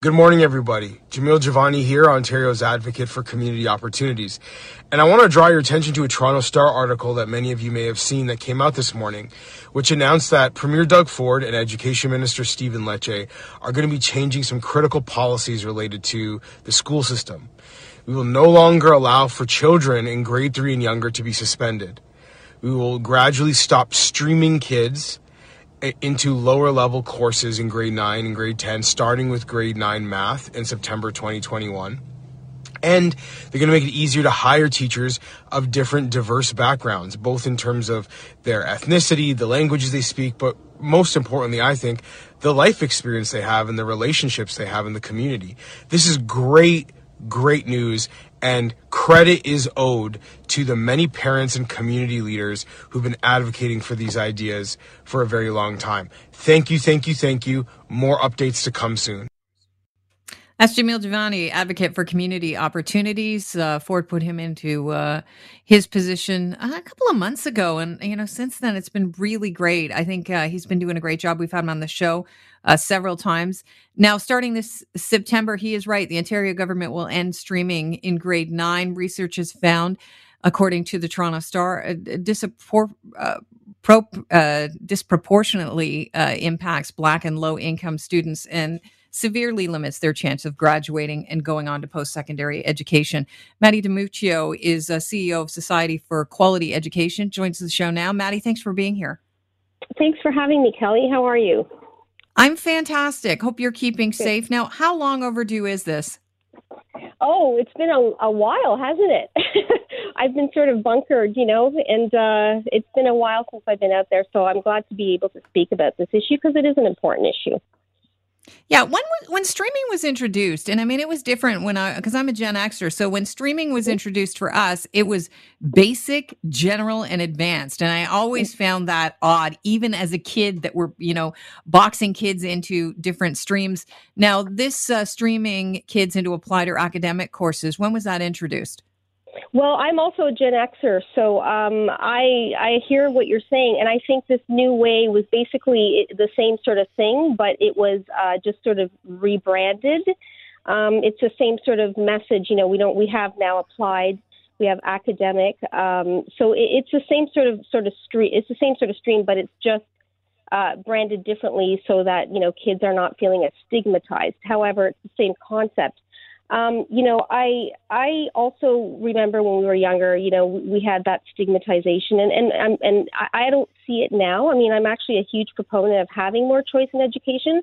Good morning, everybody. Jamil Jivani here, Ontario's advocate for community opportunities. And I want to draw your attention to a Toronto Star article that many of you may have seen that came out this morning, which announced that Premier Doug Ford and Education Minister Stephen Lecce are going to be changing some critical policies related to the school system. We will no longer allow for children in grade three and younger to be suspended. We will gradually stop streaming kids into lower level courses in grade 9 and grade 10 starting with grade 9 math in September 2021 and they're going to make it easier to hire teachers of different diverse backgrounds both in terms of their ethnicity the languages they speak but most importantly i think the life experience they have and the relationships they have in the community. This is great great news and credit is owed to the many parents and community leaders who've been advocating for these ideas for a very long time. Thank you, thank you, thank you. More updates to come soon. That's Jamil Jivani, advocate for community opportunities. Uh, Ford put him into uh, his position uh, a couple of months ago, and you know since then it's been really great. I think uh, he's been doing a great job. We've had him on the show uh, several times now. Starting this September, he is right. The Ontario government will end streaming in grade nine. Research has found, according to the Toronto Star, a disapor- uh, uh pro- uh, disproportionately uh, impacts Black and low income students and severely limits their chance of graduating and going on to post secondary education. Maddie DiMuccio is a CEO of Society for Quality Education, joins the show now. Maddie, thanks for being here. Thanks for having me, Kelly. How are you? I'm fantastic. Hope you're keeping safe. Now, how long overdue is this? Oh, it's been a, a while, hasn't it? I've been sort of bunkered, you know, and uh, it's been a while since I've been out there. So I'm glad to be able to speak about this issue because it is an important issue. Yeah, when when streaming was introduced, and I mean it was different when I because I'm a Gen Xer, so when streaming was introduced for us, it was basic, general, and advanced, and I always found that odd, even as a kid that were you know boxing kids into different streams. Now this uh, streaming kids into applied or academic courses, when was that introduced? Well, I'm also a Gen Xer, so um, I I hear what you're saying, and I think this new way was basically the same sort of thing, but it was uh, just sort of rebranded. Um, it's the same sort of message. You know, we don't we have now applied, we have academic, um, so it, it's the same sort of sort of stream. It's the same sort of stream, but it's just uh, branded differently so that you know kids are not feeling as stigmatized. However, it's the same concept. Um, you know, I I also remember when we were younger, you know, we had that stigmatization, and and and, and I don't see it now. I mean, I'm actually a huge proponent of having more choice in education,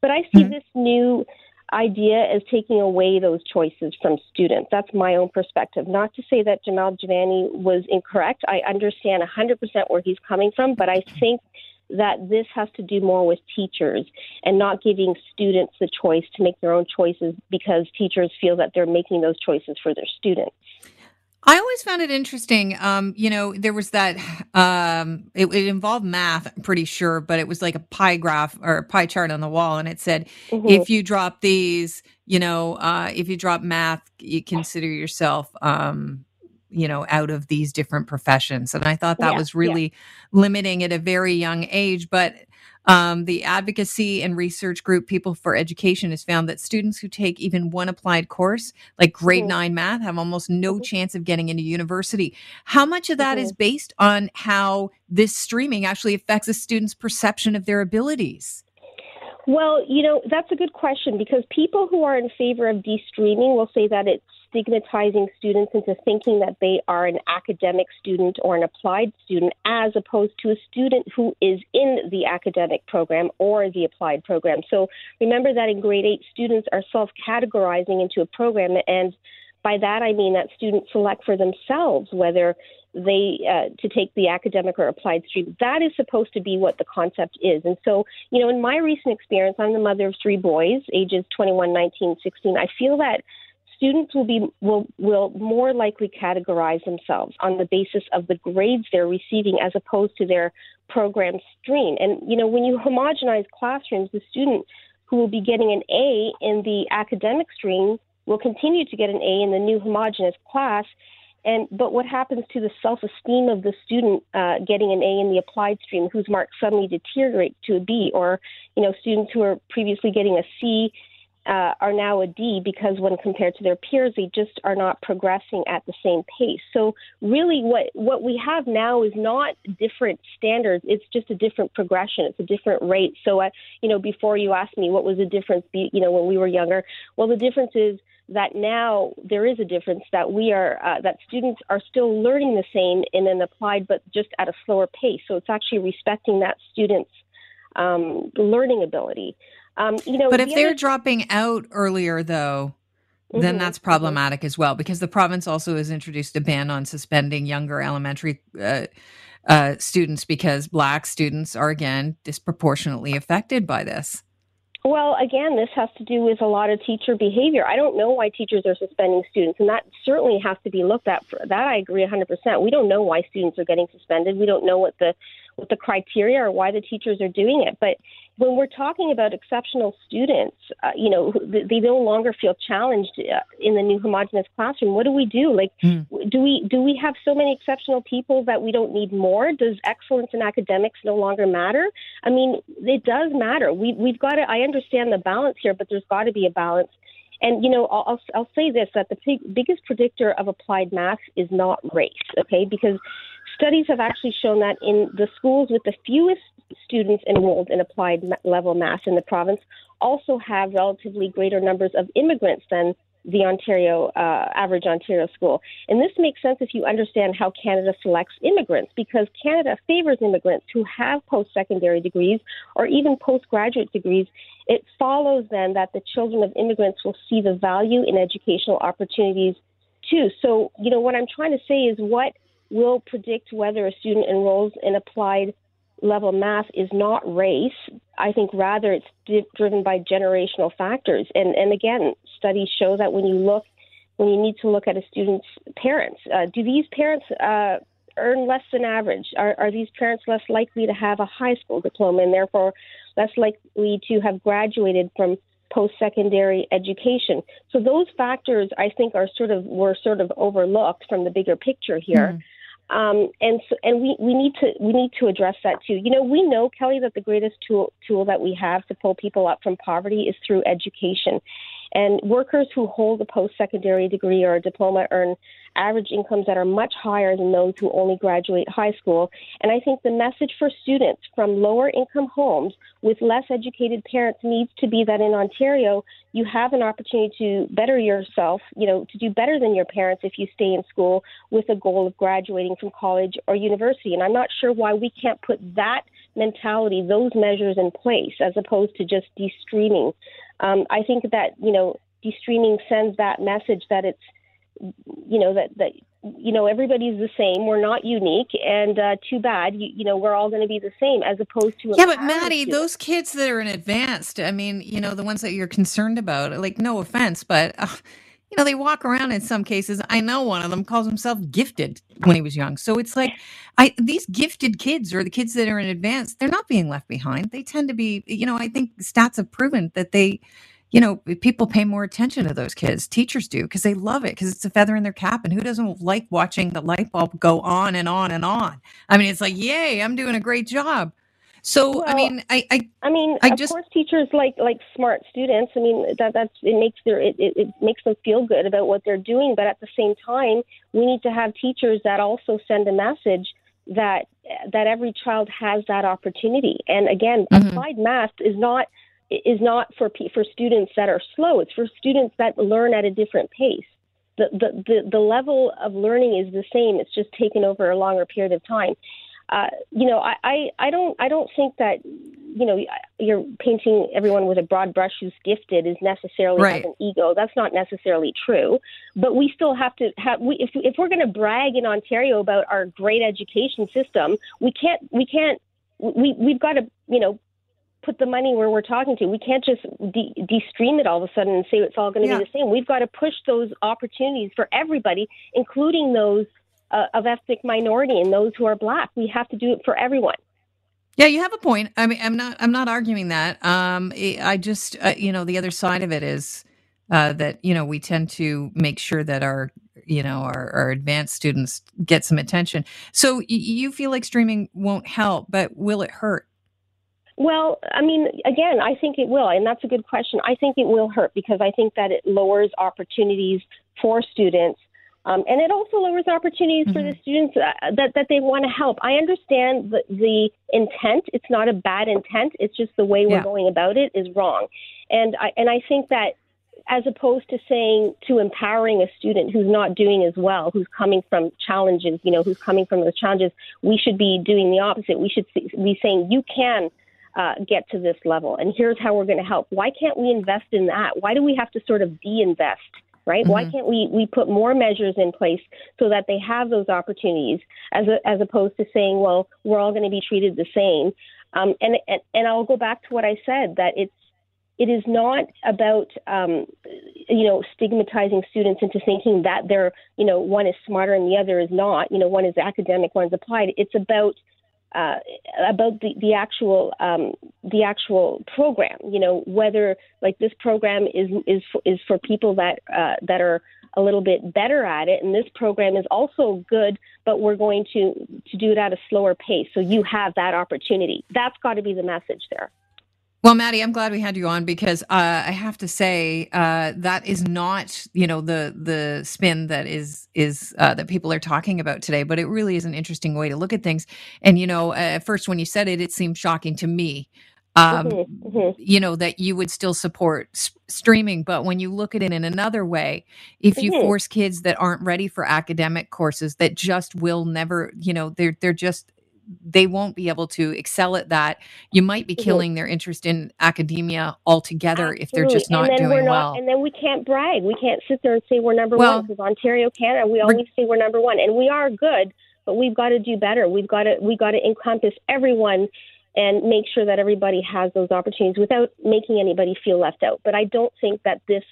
but I see mm-hmm. this new idea as taking away those choices from students. That's my own perspective. Not to say that Jamal Jivani was incorrect. I understand 100% where he's coming from, but I think that this has to do more with teachers and not giving students the choice to make their own choices because teachers feel that they're making those choices for their students. I always found it interesting. Um, you know, there was that, um, it, it, involved math, I'm pretty sure, but it was like a pie graph or a pie chart on the wall. And it said, mm-hmm. if you drop these, you know, uh, if you drop math, you consider yourself, um, you know out of these different professions and i thought that yeah, was really yeah. limiting at a very young age but um, the advocacy and research group people for education has found that students who take even one applied course like grade mm-hmm. 9 math have almost no mm-hmm. chance of getting into university how much of that mm-hmm. is based on how this streaming actually affects a student's perception of their abilities well, you know, that's a good question because people who are in favor of de-streaming will say that it's stigmatizing students into thinking that they are an academic student or an applied student as opposed to a student who is in the academic program or the applied program. So remember that in grade 8 students are self-categorizing into a program and by that I mean that students select for themselves whether they uh, to take the academic or applied stream. That is supposed to be what the concept is. And so, you know, in my recent experience, I'm the mother of three boys, ages 21, 19, 16. I feel that students will be will will more likely categorize themselves on the basis of the grades they're receiving as opposed to their program stream. And you know, when you homogenize classrooms, the student who will be getting an A in the academic stream will continue to get an A in the new homogenous class and but what happens to the self-esteem of the student uh, getting an A in the applied stream, whose marks suddenly deteriorate to a B, or you know students who are previously getting a C uh, are now a D because when compared to their peers, they just are not progressing at the same pace. So really, what what we have now is not different standards; it's just a different progression. It's a different rate. So, uh, you know, before you asked me what was the difference, be, you know, when we were younger, well, the difference is that now there is a difference that we are uh, that students are still learning the same in an applied, but just at a slower pace. So it's actually respecting that student's um, learning ability. Um, you know, but if the they're other... dropping out earlier, though, then mm-hmm. that's problematic mm-hmm. as well because the province also has introduced a ban on suspending younger elementary uh, uh, students because black students are again disproportionately affected by this. Well, again, this has to do with a lot of teacher behavior. I don't know why teachers are suspending students, and that certainly has to be looked at. For that, I agree 100%. We don't know why students are getting suspended. We don't know what the what the criteria or why the teachers are doing it. But when we're talking about exceptional students, uh, you know, they no longer feel challenged uh, in the new homogenous classroom. What do we do? Like, mm. do we do we have so many exceptional people that we don't need more? Does excellence in academics no longer matter? I mean, it does matter. We we've got to. I understand the balance here, but there's got to be a balance. And you know, I'll I'll say this: that the biggest predictor of applied math is not race, okay? Because studies have actually shown that in the schools with the fewest students enrolled in applied level math in the province also have relatively greater numbers of immigrants than the Ontario uh, average Ontario school. And this makes sense if you understand how Canada selects immigrants, because Canada favors immigrants who have post secondary degrees or even postgraduate degrees. It follows then that the children of immigrants will see the value in educational opportunities too. So, you know, what I'm trying to say is what will predict whether a student enrolls in applied level math is not race. I think rather it's di- driven by generational factors. And, and again, studies show that when you look, when you need to look at a student's parents, uh, do these parents uh, earn less than average? Are, are these parents less likely to have a high school diploma and therefore less likely to have graduated from post secondary education? So those factors, I think, are sort of were sort of overlooked from the bigger picture here. Mm. Um, and so, and we, we need to we need to address that too. You know, we know Kelly that the greatest tool tool that we have to pull people up from poverty is through education, and workers who hold a post secondary degree or a diploma earn average incomes that are much higher than those who only graduate high school. And I think the message for students from lower income homes with less educated parents needs to be that in Ontario, you have an opportunity to better yourself, you know, to do better than your parents if you stay in school with a goal of graduating from college or university. And I'm not sure why we can't put that mentality, those measures in place as opposed to just de-streaming. Um, I think that, you know, de-streaming sends that message that it's you know that that you know everybody's the same we're not unique and uh, too bad you, you know we're all going to be the same as opposed to yeah but maddie those kids that are in advanced i mean you know the ones that you're concerned about like no offense but uh, you know they walk around in some cases i know one of them calls himself gifted when he was young so it's like i these gifted kids or the kids that are in advance, they're not being left behind they tend to be you know i think stats have proven that they you know, people pay more attention to those kids. Teachers do because they love it because it's a feather in their cap. And who doesn't like watching the light bulb go on and on and on? I mean, it's like, yay, I'm doing a great job. So well, I mean, I, I, I mean, I of just, course, teachers like like smart students. I mean, that that's it makes their it, it, it makes them feel good about what they're doing. But at the same time, we need to have teachers that also send a message that that every child has that opportunity. And again, mm-hmm. applied math is not is not for for students that are slow. It's for students that learn at a different pace. The, the, the, the level of learning is the same. It's just taken over a longer period of time. Uh, you know, I, I, I don't I don't think that you know you're painting everyone with a broad brush who's gifted is necessarily right. has an ego. That's not necessarily true. But we still have to have we, if if we're going to brag in Ontario about our great education system, we can't we can't we we've got to you know put the money where we're talking to. We can't just de- de-stream it all of a sudden and say it's all going to yeah. be the same. We've got to push those opportunities for everybody, including those uh, of ethnic minority and those who are black. We have to do it for everyone. Yeah, you have a point. I mean, I'm not. I'm not arguing that. Um, I just, uh, you know, the other side of it is uh, that you know we tend to make sure that our, you know, our, our advanced students get some attention. So y- you feel like streaming won't help, but will it hurt? Well, I mean, again, I think it will, and that's a good question. I think it will hurt because I think that it lowers opportunities for students, um, and it also lowers opportunities mm-hmm. for the mm-hmm. students uh, that that they want to help. I understand the, the intent; it's not a bad intent. It's just the way we're yeah. going about it is wrong, and I and I think that as opposed to saying to empowering a student who's not doing as well, who's coming from challenges, you know, who's coming from those challenges, we should be doing the opposite. We should be saying you can uh, get to this level, and here's how we're going to help. Why can't we invest in that? Why do we have to sort of de-invest? Right? Mm-hmm. Why can't we, we put more measures in place so that they have those opportunities as, a, as opposed to saying, well, we're all going to be treated the same? Um, and, and, and I'll go back to what I said that it's, it is not about um, you know stigmatizing students into thinking that they're you know one is smarter and the other is not you know one is academic one is applied it's about uh, about the the actual um, the actual program. You know whether like this program is is is for people that uh, that are a little bit better at it, and this program is also good, but we're going to to do it at a slower pace. So you have that opportunity. That's got to be the message there. Well, Maddie, I'm glad we had you on because uh, I have to say uh, that is not, you know, the the spin that is is uh, that people are talking about today. But it really is an interesting way to look at things. And you know, at first when you said it, it seemed shocking to me. Um, mm-hmm, mm-hmm. You know that you would still support s- streaming, but when you look at it in another way, if you mm-hmm. force kids that aren't ready for academic courses that just will never, you know, they're they're just they won't be able to excel at that. You might be mm-hmm. killing mm-hmm. their interest in academia altogether Absolutely. if they're just not doing not, well. And then we can't brag. We can't sit there and say we're number well, one because Ontario, Canada, we always say we're number one, and we are good, but we've got to do better. We've got to we got to encompass everyone and make sure that everybody has those opportunities without making anybody feel left out. But I don't think that this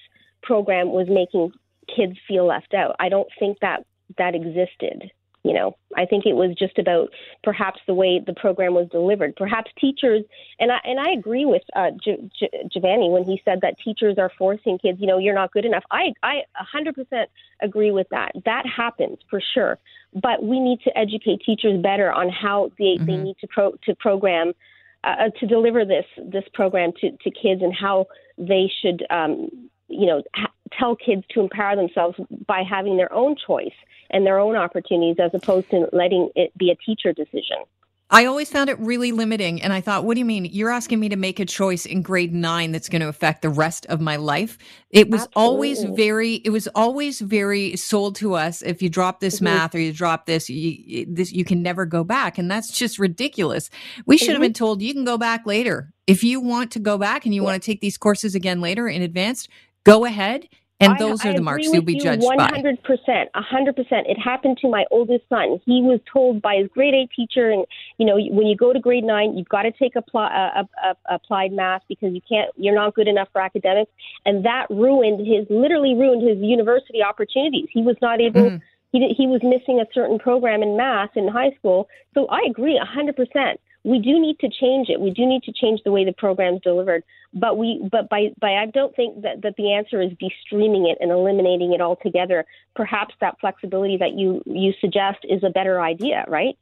program was making kids feel left out. I don't think that that existed. You know, I think it was just about perhaps the way the program was delivered. Perhaps teachers, and I and I agree with uh, J- J- Jivani when he said that teachers are forcing kids. You know, you're not good enough. I I 100% agree with that. That happens for sure. But we need to educate teachers better on how they, mm-hmm. they need to pro, to program uh, to deliver this this program to, to kids and how they should um, you know ha- tell kids to empower themselves by having their own choice and their own opportunities as opposed to letting it be a teacher decision. I always found it really limiting. And I thought, what do you mean? You're asking me to make a choice in grade nine that's going to affect the rest of my life. It was Absolutely. always very, it was always very sold to us. If you drop this mm-hmm. math or you drop this, you, this, you can never go back. And that's just ridiculous. We should mm-hmm. have been told you can go back later. If you want to go back and you yeah. want to take these courses again later in advanced, go ahead and those I, are the marks you'll be judged 100%, by. 100%. 100%. It happened to my oldest son. He was told by his grade eight teacher, and you know, when you go to grade nine, you've got to take apply, uh, uh, applied math because you can't, you're not good enough for academics, and that ruined his, literally ruined his university opportunities. He was not able. Mm. He, he was missing a certain program in math in high school. So I agree 100% we do need to change it. We do need to change the way the program's delivered. But we, but by, by I don't think that, that the answer is de-streaming it and eliminating it altogether. Perhaps that flexibility that you you suggest is a better idea, right?